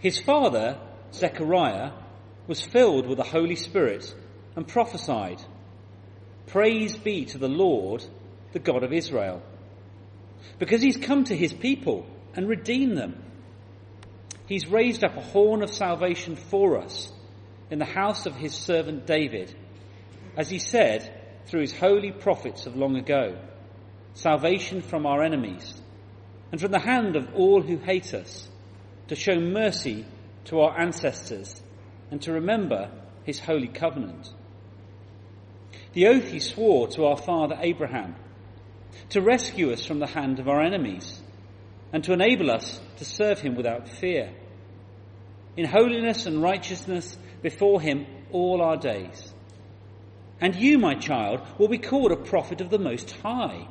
His father, Zechariah, was filled with the Holy Spirit and prophesied, Praise be to the Lord, the God of Israel, because he's come to his people and redeemed them. He's raised up a horn of salvation for us in the house of his servant David, as he said through his holy prophets of long ago, salvation from our enemies and from the hand of all who hate us, to show mercy to our ancestors and to remember his holy covenant. The oath he swore to our father Abraham, to rescue us from the hand of our enemies and to enable us to serve him without fear, in holiness and righteousness before him all our days. And you, my child, will be called a prophet of the Most High,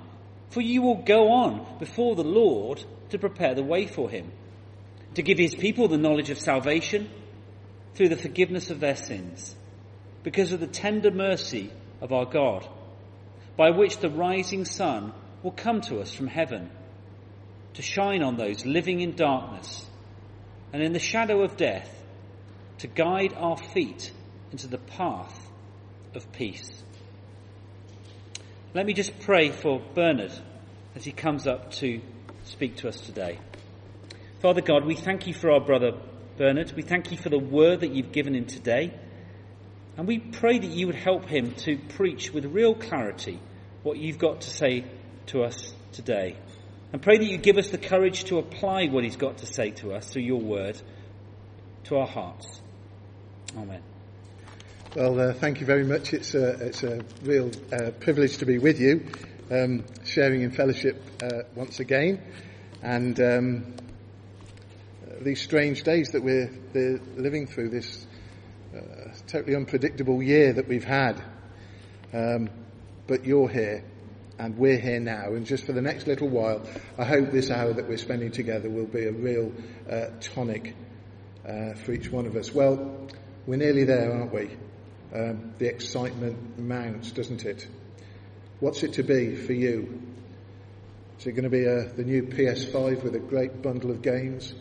for you will go on before the Lord to prepare the way for him, to give his people the knowledge of salvation through the forgiveness of their sins, because of the tender mercy of our God, by which the rising sun will come to us from heaven, to shine on those living in darkness and in the shadow of death, to guide our feet into the path of peace. Let me just pray for Bernard as he comes up to speak to us today. Father God, we thank you for our brother Bernard. We thank you for the word that you've given him today. And we pray that you would help him to preach with real clarity what you've got to say to us today. And pray that you give us the courage to apply what he's got to say to us through your word to our hearts. Amen. Well, uh, thank you very much. It's a, it's a real uh, privilege to be with you, um, sharing in fellowship uh, once again. And um, these strange days that we're, living through, this uh, totally unpredictable year that we've had. Um, but you're here, and we're here now. And just for the next little while, I hope this hour that we're spending together will be a real uh, tonic uh, for each one of us. Well, we're nearly there, aren't we? Um, the excitement mounts, doesn't it? What's it to be for you? Is it going to be a, the new PS5 with a great bundle of games?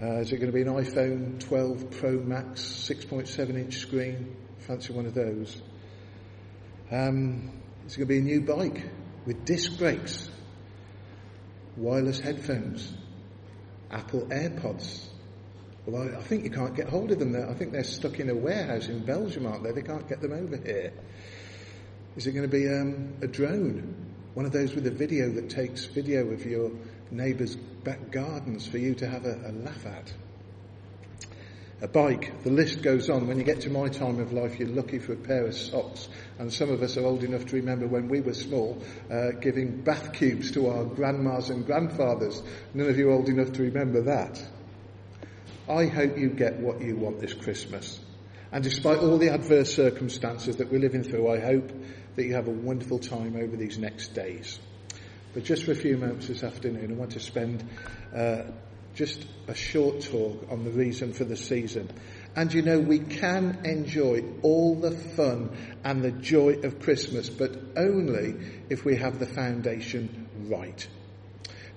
Uh, is it going to be an iPhone 12 Pro Max 6.7 inch screen? Fancy one of those. Um, is it going to be a new bike with disc brakes, wireless headphones, Apple AirPods? Well, I, I, think you can't get hold of them there. I think they're stuck in a warehouse in Belgium, aren't they? They can't get them over here. Is it going to be um, a drone? One of those with a video that takes video of your neighbour's back gardens for you to have a, a laugh at? a bike, the list goes on. When you get to my time of life, you're lucky for a pair of socks. And some of us are old enough to remember when we were small, uh, giving bath cubes to our grandmas and grandfathers. None of you old enough to remember that. I hope you get what you want this Christmas. And despite all the adverse circumstances that we're living through, I hope that you have a wonderful time over these next days. But just for a few moments this afternoon, I want to spend uh, just a short talk on the reason for the season. And you know, we can enjoy all the fun and the joy of Christmas, but only if we have the foundation right.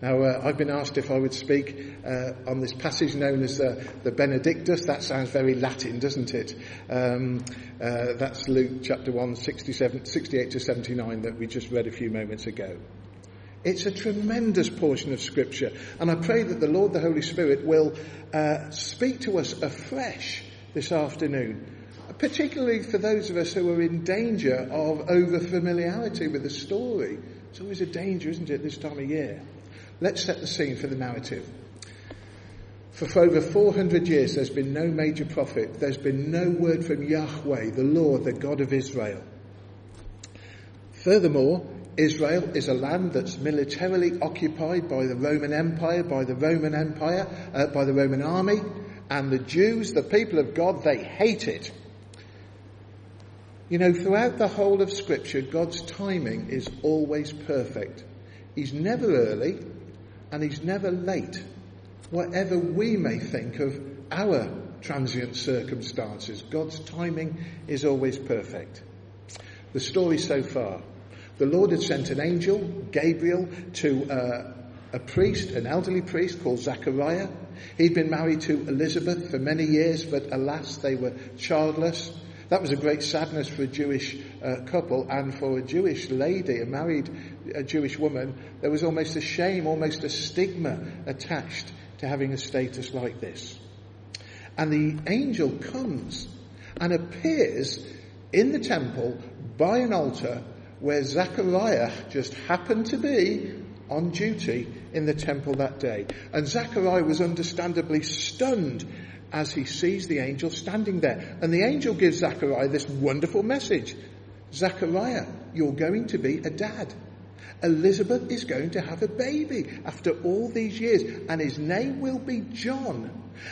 Now, uh, I've been asked if I would speak uh, on this passage known as uh, the Benedictus. That sounds very Latin, doesn't it? Um, uh, that's Luke chapter 1, 68 to 79 that we just read a few moments ago. It's a tremendous portion of Scripture, and I pray that the Lord, the Holy Spirit, will uh, speak to us afresh this afternoon, particularly for those of us who are in danger of over familiarity with the story. It's always a danger, isn't it, this time of year? Let's set the scene for the narrative. For, over 400 years, there's been no major prophet. There's been no word from Yahweh, the Lord, the God of Israel. Furthermore, Israel is a land that's militarily occupied by the Roman Empire, by the Roman Empire, uh, by the Roman army, and the Jews, the people of God, they hate it. You know, throughout the whole of Scripture, God's timing is always perfect. He's never early, and he's never late, whatever we may think of our transient circumstances. God's timing is always perfect. The story so far. The Lord had sent an angel, Gabriel, to uh, a priest, an elderly priest called Zachariah. He'd been married to Elizabeth for many years, but alas, they were childless. That was a great sadness for a Jewish uh, couple and for a Jewish lady, a married a Jewish woman. There was almost a shame, almost a stigma attached to having a status like this. And the angel comes and appears in the temple by an altar where Zechariah just happened to be on duty in the temple that day. And Zechariah was understandably stunned as he sees the angel standing there. And the angel gives Zechariah this wonderful message. Zechariah, you're going to be a dad. Elizabeth is going to have a baby after all these years, and his name will be John.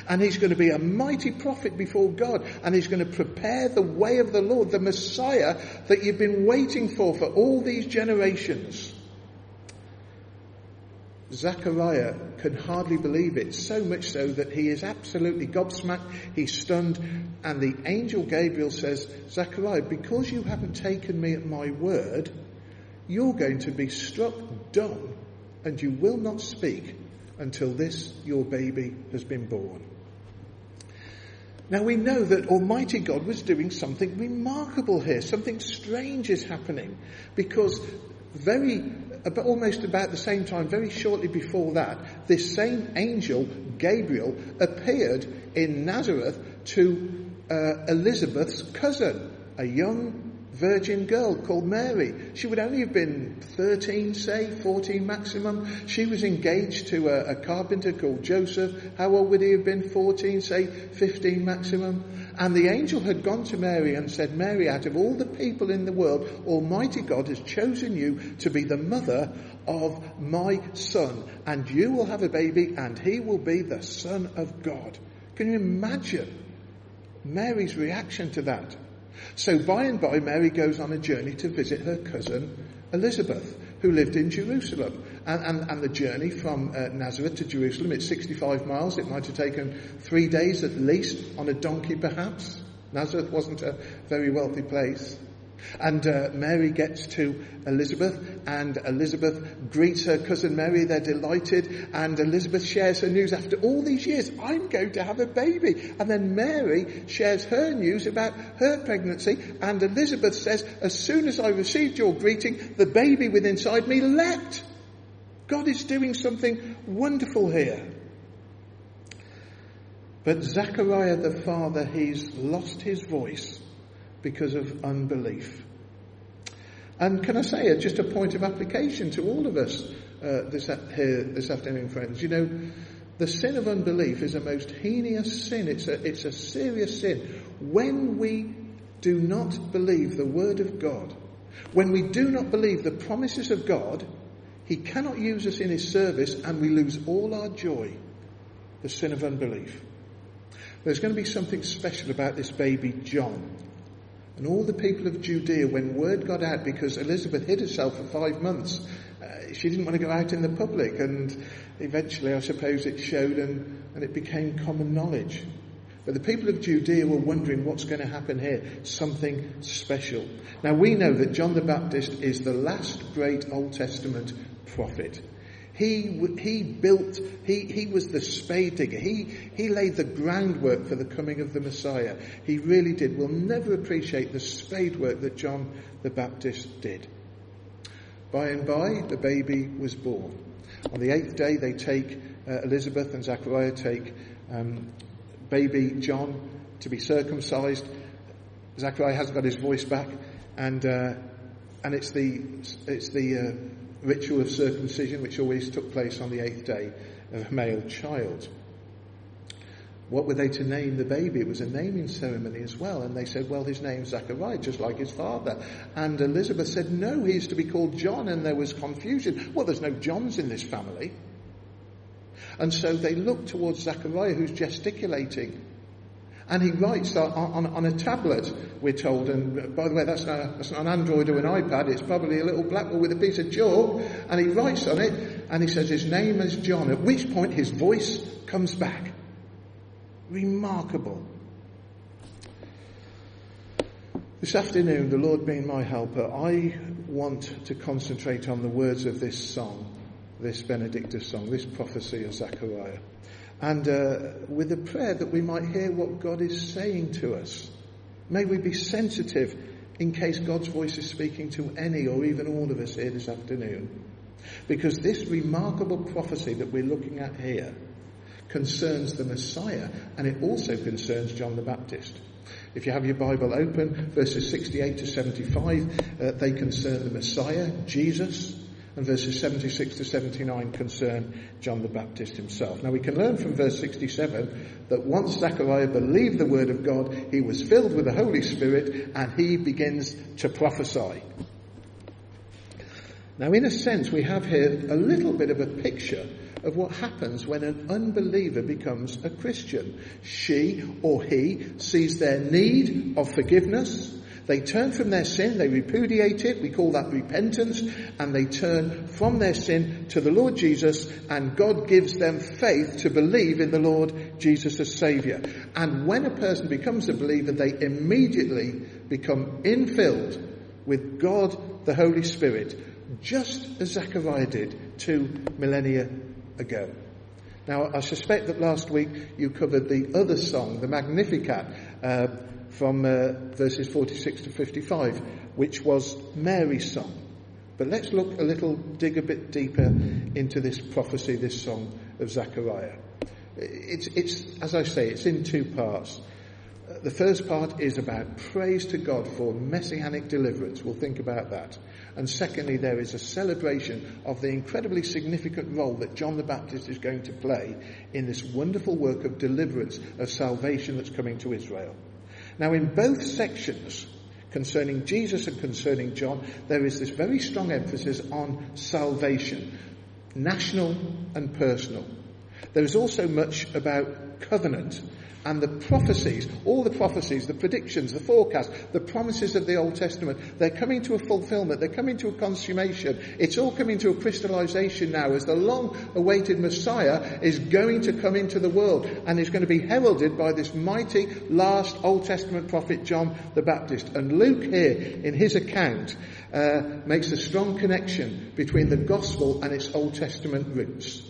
And he's going to be a mighty prophet before God, and he's going to prepare the way of the Lord, the Messiah that you've been waiting for for all these generations. Zechariah can hardly believe it, so much so that he is absolutely gobsmacked, he's stunned, and the angel Gabriel says, Zechariah, because you haven't taken me at my word, you're going to be struck dumb and you will not speak until this, your baby, has been born. Now we know that Almighty God was doing something remarkable here. Something strange is happening because very, almost about the same time, very shortly before that, this same angel, Gabriel, appeared in Nazareth to uh, Elizabeth's cousin, a young virgin girl called Mary. She would only have been 13, say, 14 maximum. She was engaged to a, a, carpenter called Joseph. How old would he have been? 14, say, 15 maximum. And the angel had gone to Mary and said, Mary, out of all the people in the world, Almighty God has chosen you to be the mother of my son. And you will have a baby and he will be the son of God. Can you imagine Mary's reaction to that? So by and by, Mary goes on a journey to visit her cousin Elizabeth, who lived in Jerusalem. And, and, and the journey from uh, Nazareth to Jerusalem, it's 65 miles. It might have taken three days at least on a donkey, perhaps. Nazareth wasn't a very wealthy place. And uh, Mary gets to Elizabeth, and Elizabeth greets her cousin Mary. They're delighted, and Elizabeth shares her news. After all these years, I'm going to have a baby. And then Mary shares her news about her pregnancy, and Elizabeth says, As soon as I received your greeting, the baby within inside me leapt. God is doing something wonderful here. But Zechariah the father, he's lost his voice because of unbelief. And can I say, just a point of application to all of us uh, this, here this afternoon, friends. You know, the sin of unbelief is a most heinous sin. It's a, it's a serious sin. When we do not believe the Word of God, when we do not believe the promises of God, He cannot use us in His service and we lose all our joy. The sin of unbelief. There's going to be something special about this baby John. And all the people of Judea, when word got out, because Elizabeth hid herself for five months, uh, she didn't want to go out in the public, and eventually, I suppose, it showed and, and it became common knowledge. But the people of Judea were wondering what's going to happen here. Something special. Now we know that John the Baptist is the last great Old Testament prophet. He, he built, he, he was the spade digger. He, he laid the groundwork for the coming of the Messiah. He really did. We'll never appreciate the spade work that John the Baptist did. By and by, the baby was born. On the eighth day, they take, uh, Elizabeth and Zachariah take um, baby John to be circumcised. Zachariah hasn't got his voice back, and uh, and it's the it's the uh, ritual of circumcision, which always took place on the eighth day of a male child. What were they to name the baby? It was a naming ceremony as well. And they said, well, his name's Zachariah, just like his father. And Elizabeth said, no, he's to be called John. And there was confusion. Well, there's no Johns in this family. And so they looked towards Zachariah, who's gesticulating. And he writes on, on, on, a tablet, we're told, and by the way, that's not, that's not an Android or an iPad, it's probably a little blackboard with a piece of chalk, and he writes on it, and he says his name is John, at which point his voice comes back. Remarkable. This afternoon, the Lord being my helper, I want to concentrate on the words of this song. this Benedictus song, this prophecy of Zechariah. And uh, with a prayer that we might hear what God is saying to us. May we be sensitive in case God's voice is speaking to any or even all of us here this afternoon. Because this remarkable prophecy that we're looking at here concerns the Messiah and it also concerns John the Baptist. If you have your Bible open, verses 68 to 75, uh, they concern the Messiah, Jesus, and verses 76 to 79 concern John the Baptist himself. Now we can learn from verse 67 that once Zechariah believed the word of God, he was filled with the Holy Spirit and he begins to prophesy. Now in a sense we have here a little bit of a picture of what happens when an unbeliever becomes a Christian. She or he sees their need of forgiveness. They turn from their sin, they repudiate it, we call that repentance, and they turn from their sin to the Lord Jesus, and God gives them faith to believe in the Lord Jesus as Saviour. And when a person becomes a believer, they immediately become infilled with God the Holy Spirit, just as Zechariah did two millennia ago. Now, I suspect that last week you covered the other song, the Magnificat, uh, from uh, verses 46 to 55, which was Mary's song. But let's look a little, dig a bit deeper into this prophecy, this song of Zechariah. It's, it's, as I say, it's in two parts. The first part is about praise to God for messianic deliverance. We'll think about that. And secondly, there is a celebration of the incredibly significant role that John the Baptist is going to play in this wonderful work of deliverance, of salvation that's coming to Israel. Now, in both sections, concerning Jesus and concerning John, there is this very strong emphasis on salvation, national and personal. There is also much about covenant and the prophecies, all the prophecies, the predictions, the forecasts, the promises of the Old Testament, they're coming to a fulfillment, they're coming to a consummation. It's all coming to a crystallization now as the long awaited Messiah is going to come into the world and is going to be heralded by this mighty last Old Testament prophet John the Baptist. And Luke here in his account uh, makes a strong connection between the gospel and its Old Testament roots.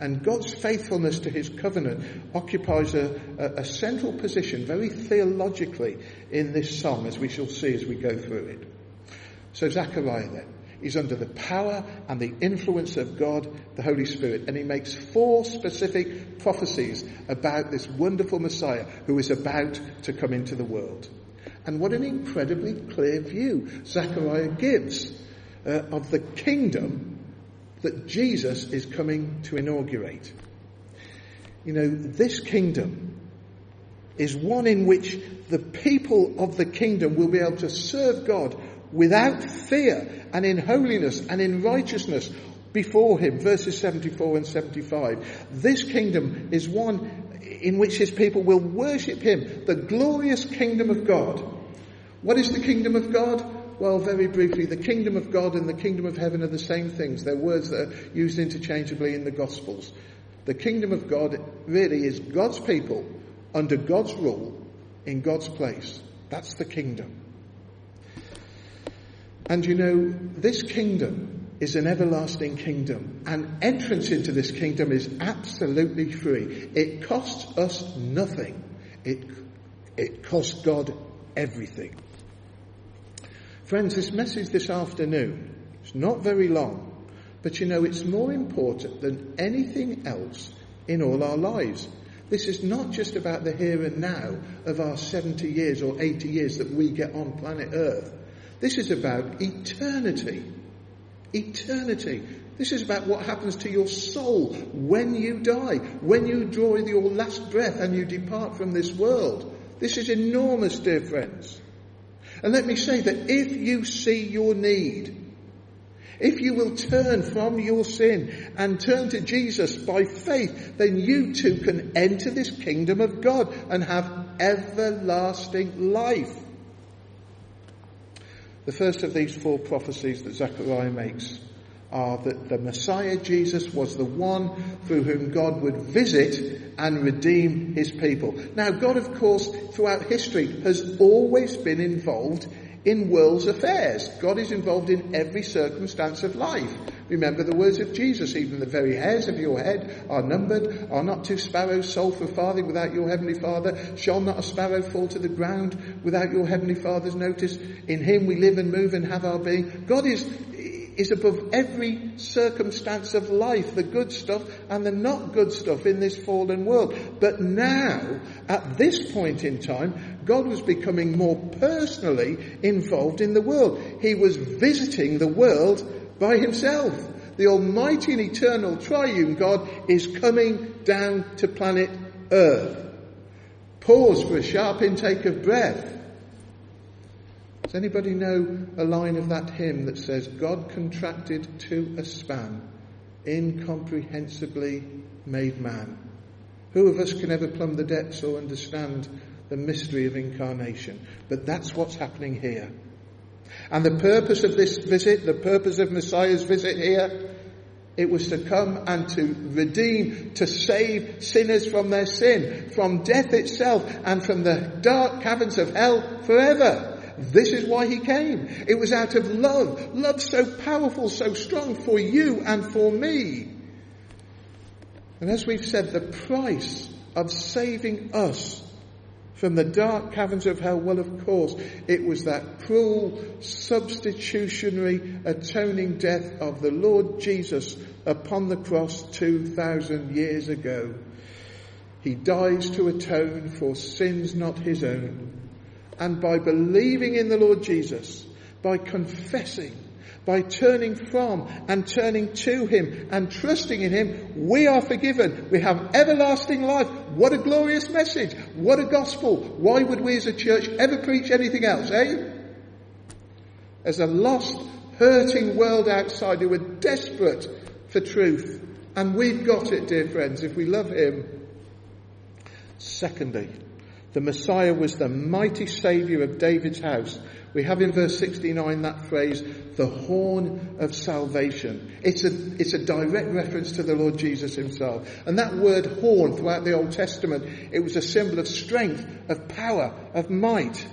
And God's faithfulness to his covenant occupies a, a, a, central position very theologically in this song, as we shall see as we go through it. So Zechariah then is under the power and the influence of God, the Holy Spirit, and he makes four specific prophecies about this wonderful Messiah who is about to come into the world. And what an incredibly clear view Zechariah gives uh, of the kingdom that Jesus is coming to inaugurate. You know, this kingdom is one in which the people of the kingdom will be able to serve God without fear and in holiness and in righteousness before him. Verses 74 and 75. This kingdom is one in which his people will worship him, the glorious kingdom of God. What is the kingdom of God? Well, very briefly, the kingdom of God and the kingdom of heaven are the same things. They're words that are used interchangeably in the Gospels. The kingdom of God really is God's people under God's rule in God's place. That's the kingdom. And you know, this kingdom is an everlasting kingdom, and entrance into this kingdom is absolutely free. It costs us nothing. It, it costs God everything. Friends, this message this afternoon is not very long, but you know it's more important than anything else in all our lives. This is not just about the here and now of our 70 years or 80 years that we get on planet Earth. This is about eternity. Eternity. This is about what happens to your soul when you die, when you draw your last breath and you depart from this world. This is enormous, dear friends. And let me say that if you see your need, if you will turn from your sin and turn to Jesus by faith, then you too can enter this kingdom of God and have everlasting life. The first of these four prophecies that Zechariah makes are that the Messiah Jesus was the one through whom God would visit and redeem his people. Now God of course throughout history has always been involved in world's affairs. God is involved in every circumstance of life. Remember the words of Jesus, even the very hairs of your head are numbered. Are not two sparrows sold for farthing without your heavenly Father? Shall not a sparrow fall to the ground without your heavenly Father's notice? In him we live and move and have our being. God is, is above every circumstance of life, the good stuff and the not good stuff in this fallen world. But now, at this point in time, God was becoming more personally involved in the world. He was visiting the world by himself. The almighty and eternal triune God is coming down to planet Earth. Pause for a sharp intake of breath. Does anybody know a line of that hymn that says, God contracted to a span, incomprehensibly made man? Who of us can ever plumb the depths or understand the mystery of incarnation. But that's what's happening here. And the purpose of this visit, the purpose of Messiah's visit here, it was to come and to redeem, to save sinners from their sin, from death itself, and from the dark caverns of hell forever. This is why he came. It was out of love, love so powerful, so strong for you and for me. And as we've said, the price of saving us from the dark caverns of hell? Well, of course, it was that cruel, substitutionary, atoning death of the Lord Jesus upon the cross 2,000 years ago. He dies to atone for sins not his own. And by believing in the Lord Jesus, by confessing by turning from and turning to Him and trusting in Him, we are forgiven. We have everlasting life. What a glorious message. What a gospel. Why would we as a church ever preach anything else, eh? As a lost, hurting world outside who are desperate for truth. And we've got it, dear friends, if we love Him. Secondly, the Messiah was the mighty Saviour of David's house we have in verse 69 that phrase, the horn of salvation. It's a, it's a direct reference to the Lord Jesus himself. And that word horn throughout the Old Testament, it was a symbol of strength, of power, of might.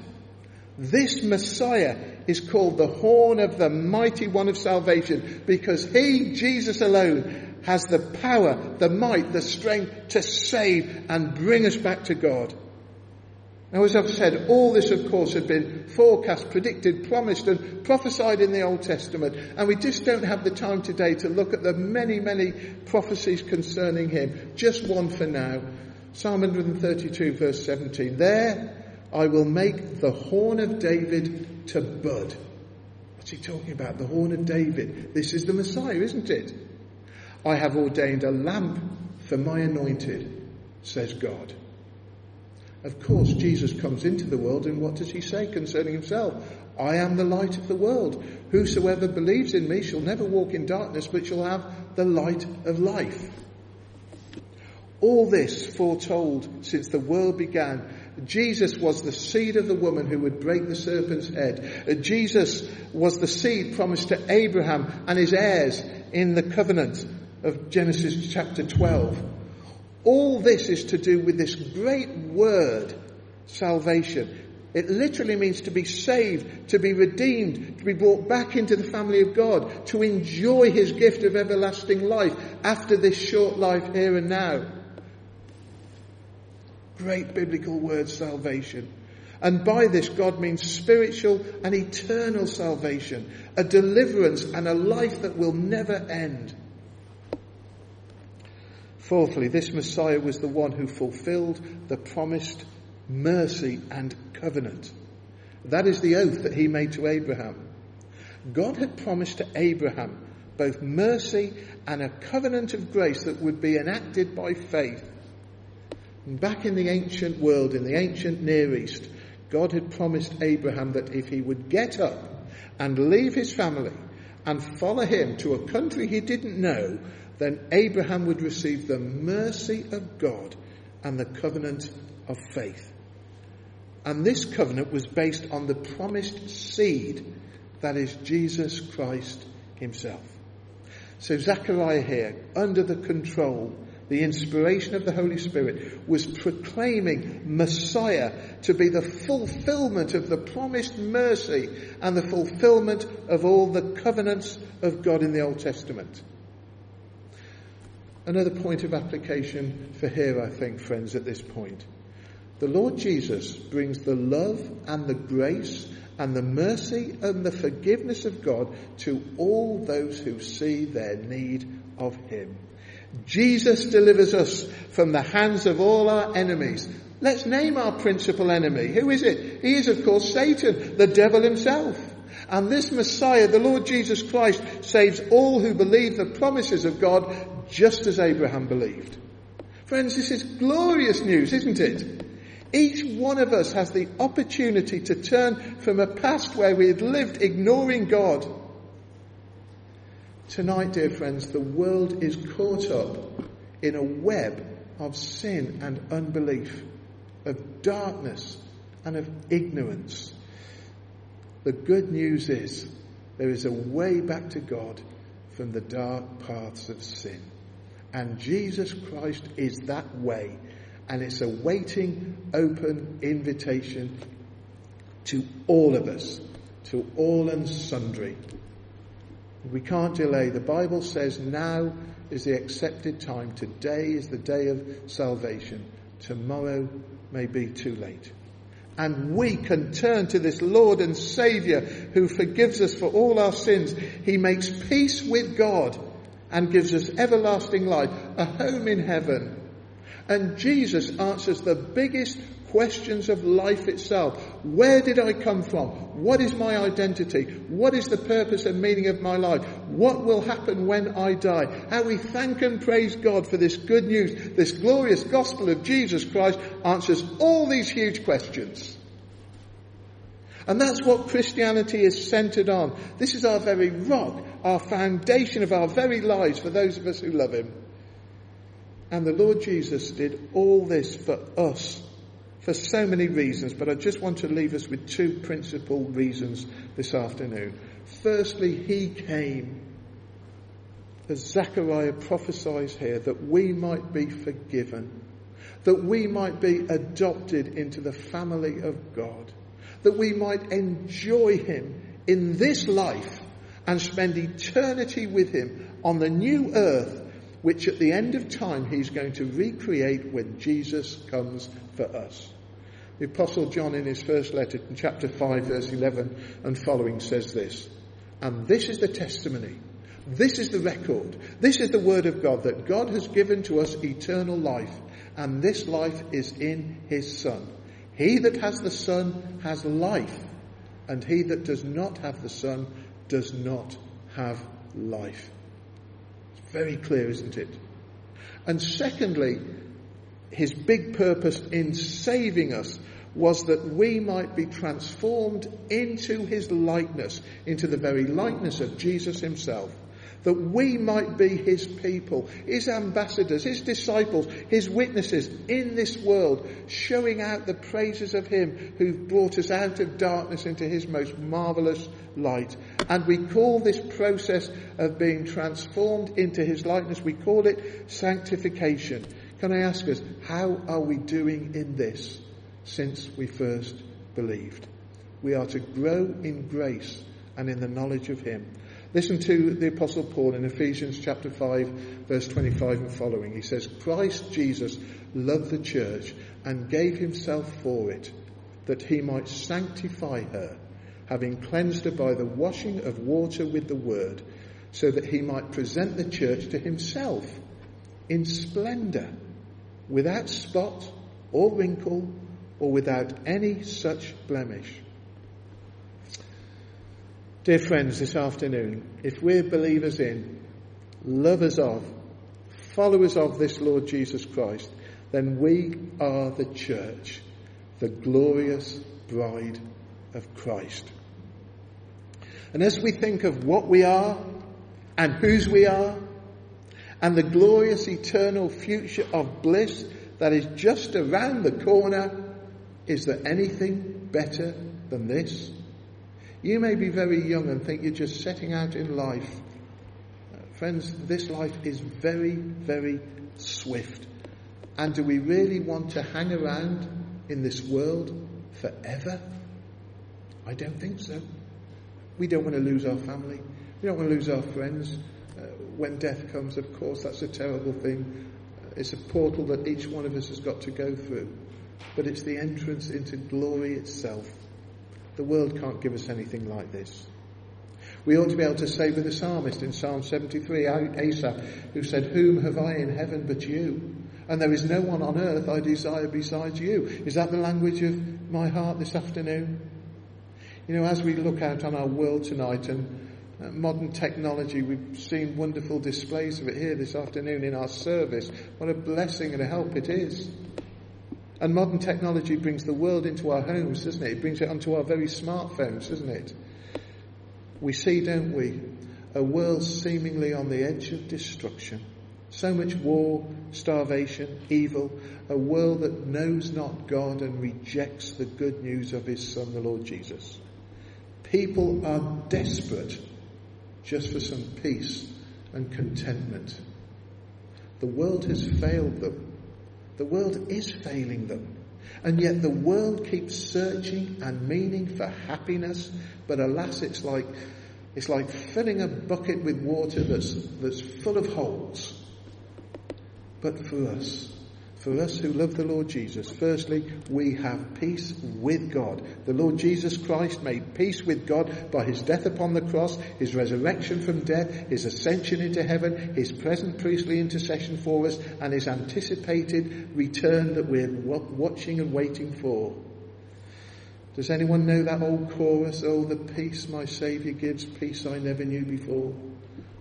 This Messiah is called the horn of the mighty one of salvation because he, Jesus alone, has the power, the might, the strength to save and bring us back to God. Now, as I've said, all this, of course, had been forecast, predicted, promised, and prophesied in the Old Testament. And we just don't have the time today to look at the many, many prophecies concerning him. Just one for now. Psalm 132, verse 17. There I will make the horn of David to bud. What's he talking about? The horn of David. This is the Messiah, isn't it? I have ordained a lamp for my anointed, says God. Of course, Jesus comes into the world, and what does he say concerning himself? I am the light of the world. Whosoever believes in me shall never walk in darkness, but shall have the light of life. All this foretold since the world began. Jesus was the seed of the woman who would break the serpent's head. Jesus was the seed promised to Abraham and his heirs in the covenant of Genesis chapter 12. All this is to do with this great word, salvation. It literally means to be saved, to be redeemed, to be brought back into the family of God, to enjoy his gift of everlasting life after this short life here and now. Great biblical word, salvation. And by this, God means spiritual and eternal salvation, a deliverance and a life that will never end. Fourthly, this Messiah was the one who fulfilled the promised mercy and covenant. That is the oath that he made to Abraham. God had promised to Abraham both mercy and a covenant of grace that would be enacted by faith. Back in the ancient world, in the ancient Near East, God had promised Abraham that if he would get up and leave his family and follow him to a country he didn't know, then Abraham would receive the mercy of God and the covenant of faith. And this covenant was based on the promised seed, that is Jesus Christ himself. So Zechariah here, under the control, the inspiration of the Holy Spirit, was proclaiming Messiah to be the fulfillment of the promised mercy and the fulfillment of all the covenants of God in the Old Testament. Another point of application for here, I think, friends, at this point. The Lord Jesus brings the love and the grace and the mercy and the forgiveness of God to all those who see their need of Him. Jesus delivers us from the hands of all our enemies. Let's name our principal enemy. Who is it? He is, of course, Satan, the devil himself. And this Messiah, the Lord Jesus Christ, saves all who believe the promises of God just as Abraham believed. Friends, this is glorious news, isn't it? Each one of us has the opportunity to turn from a past where we had lived ignoring God. Tonight, dear friends, the world is caught up in a web of sin and unbelief, of darkness and of ignorance. The good news is there is a way back to God from the dark paths of sin. And Jesus Christ is that way and it's a waiting, open invitation to all of us, to all and sundry. We can't delay. The Bible says now is the accepted time. Today is the day of salvation. Tomorrow may be too late. And we can turn to this Lord and Saviour who forgives us for all our sins. He makes peace with God and gives us everlasting life, a home in heaven. And Jesus answers the biggest questions of life itself. Where did I come from? What is my identity? What is the purpose and meaning of my life? What will happen when I die? How we thank and praise God for this good news. This glorious gospel of Jesus Christ answers all these huge questions. And that's what Christianity is centered on. This is our very rock, our foundation of our very lives for those of us who love Him. And the Lord Jesus did all this for us for so many reasons, but I just want to leave us with two principal reasons this afternoon. Firstly, He came, as Zechariah prophesies here, that we might be forgiven, that we might be adopted into the family of God, that we might enjoy Him in this life and spend eternity with Him on the new earth which at the end of time he's going to recreate when Jesus comes for us. The Apostle John, in his first letter, in chapter 5, verse 11 and following, says this And this is the testimony, this is the record, this is the word of God, that God has given to us eternal life, and this life is in his Son. He that has the Son has life, and he that does not have the Son does not have life. It's very clear, isn't it? And secondly, his big purpose in saving us was that we might be transformed into his likeness, into the very likeness of Jesus himself that we might be his people, his ambassadors, his disciples, his witnesses in this world, showing out the praises of him who brought us out of darkness into his most marvelous light. And we call this process of being transformed into his likeness, we call it sanctification. Can I ask us, how are we doing in this since we first believed? We are to grow in grace and in the knowledge of him. Listen to the Apostle Paul in Ephesians chapter 5, verse 25 and following. He says, Christ Jesus loved the church and gave himself for it, that he might sanctify her, having cleansed her by the washing of water with the word, so that he might present the church to himself in splendour, without spot or wrinkle or without any such blemish. Dear friends, this afternoon, if we're believers in, lovers of, followers of this Lord Jesus Christ, then we are the church, the glorious bride of Christ. And as we think of what we are and whose we are, and the glorious eternal future of bliss that is just around the corner, is there anything better than this? You may be very young and think you're just setting out in life. Uh, friends, this life is very, very swift. And do we really want to hang around in this world forever? I don't think so. We don't want to lose our family. We don't want to lose our friends. Uh, when death comes, of course, that's a terrible thing. Uh, it's a portal that each one of us has got to go through. But it's the entrance into glory itself. The world can't give us anything like this. We ought to be able to say with the psalmist in Psalm 73, Asaph, who said, Whom have I in heaven but you? And there is no one on earth I desire besides you. Is that the language of my heart this afternoon? You know, as we look out on our world tonight and uh, modern technology, we've seen wonderful displays of it here this afternoon in our service. What a blessing and a help it is. And modern technology brings the world into our homes, doesn't it? It brings it onto our very smartphones, doesn't it? We see, don't we, a world seemingly on the edge of destruction. So much war, starvation, evil, a world that knows not God and rejects the good news of his Son, the Lord Jesus. People are desperate just for some peace and contentment. The world has failed them. The world is failing them. And yet the world keeps searching and meaning for happiness, but alas, it's like, it's like filling a bucket with water that's, that's full of holes. But for us, for us who love the Lord Jesus, firstly, we have peace with God. The Lord Jesus Christ made peace with God by his death upon the cross, his resurrection from death, his ascension into heaven, his present priestly intercession for us, and his anticipated return that we're watching and waiting for. Does anyone know that old chorus, Oh, the peace my Saviour gives, peace I never knew before?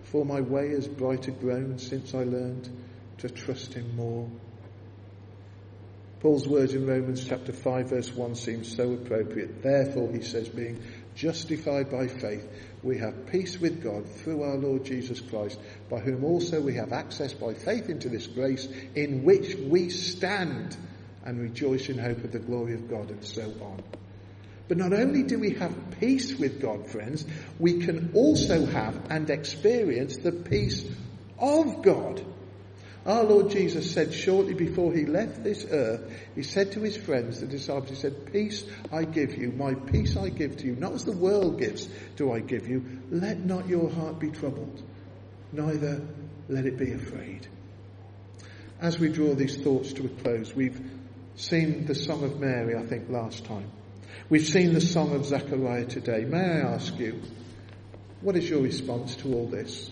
For my way has brighter grown since I learned to trust him more. Paul's words in Romans chapter 5 verse 1 seem so appropriate. Therefore, he says, being justified by faith, we have peace with God through our Lord Jesus Christ, by whom also we have access by faith into this grace in which we stand and rejoice in hope of the glory of God and so on. But not only do we have peace with God, friends, we can also have and experience the peace of God. Our Lord Jesus said shortly before he left this earth, he said to his friends, the disciples, he said, Peace I give you, my peace I give to you, not as the world gives do I give you. Let not your heart be troubled, neither let it be afraid. As we draw these thoughts to a close, we've seen the Song of Mary, I think, last time. We've seen the Song of Zechariah today. May I ask you, what is your response to all this?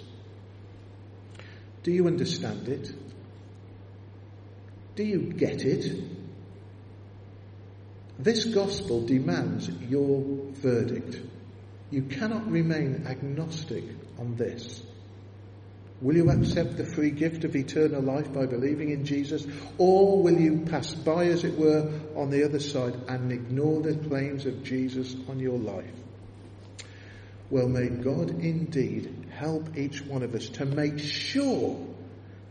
Do you understand it? Do you get it? This gospel demands your verdict. You cannot remain agnostic on this. Will you accept the free gift of eternal life by believing in Jesus? Or will you pass by, as it were, on the other side and ignore the claims of Jesus on your life? Well, may God indeed help each one of us to make sure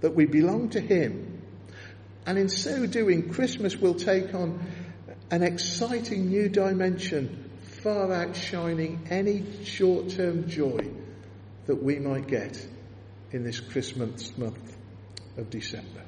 that we belong to Him and in so doing, Christmas will take on an exciting new dimension, far outshining any short term joy that we might get in this Christmas month of December.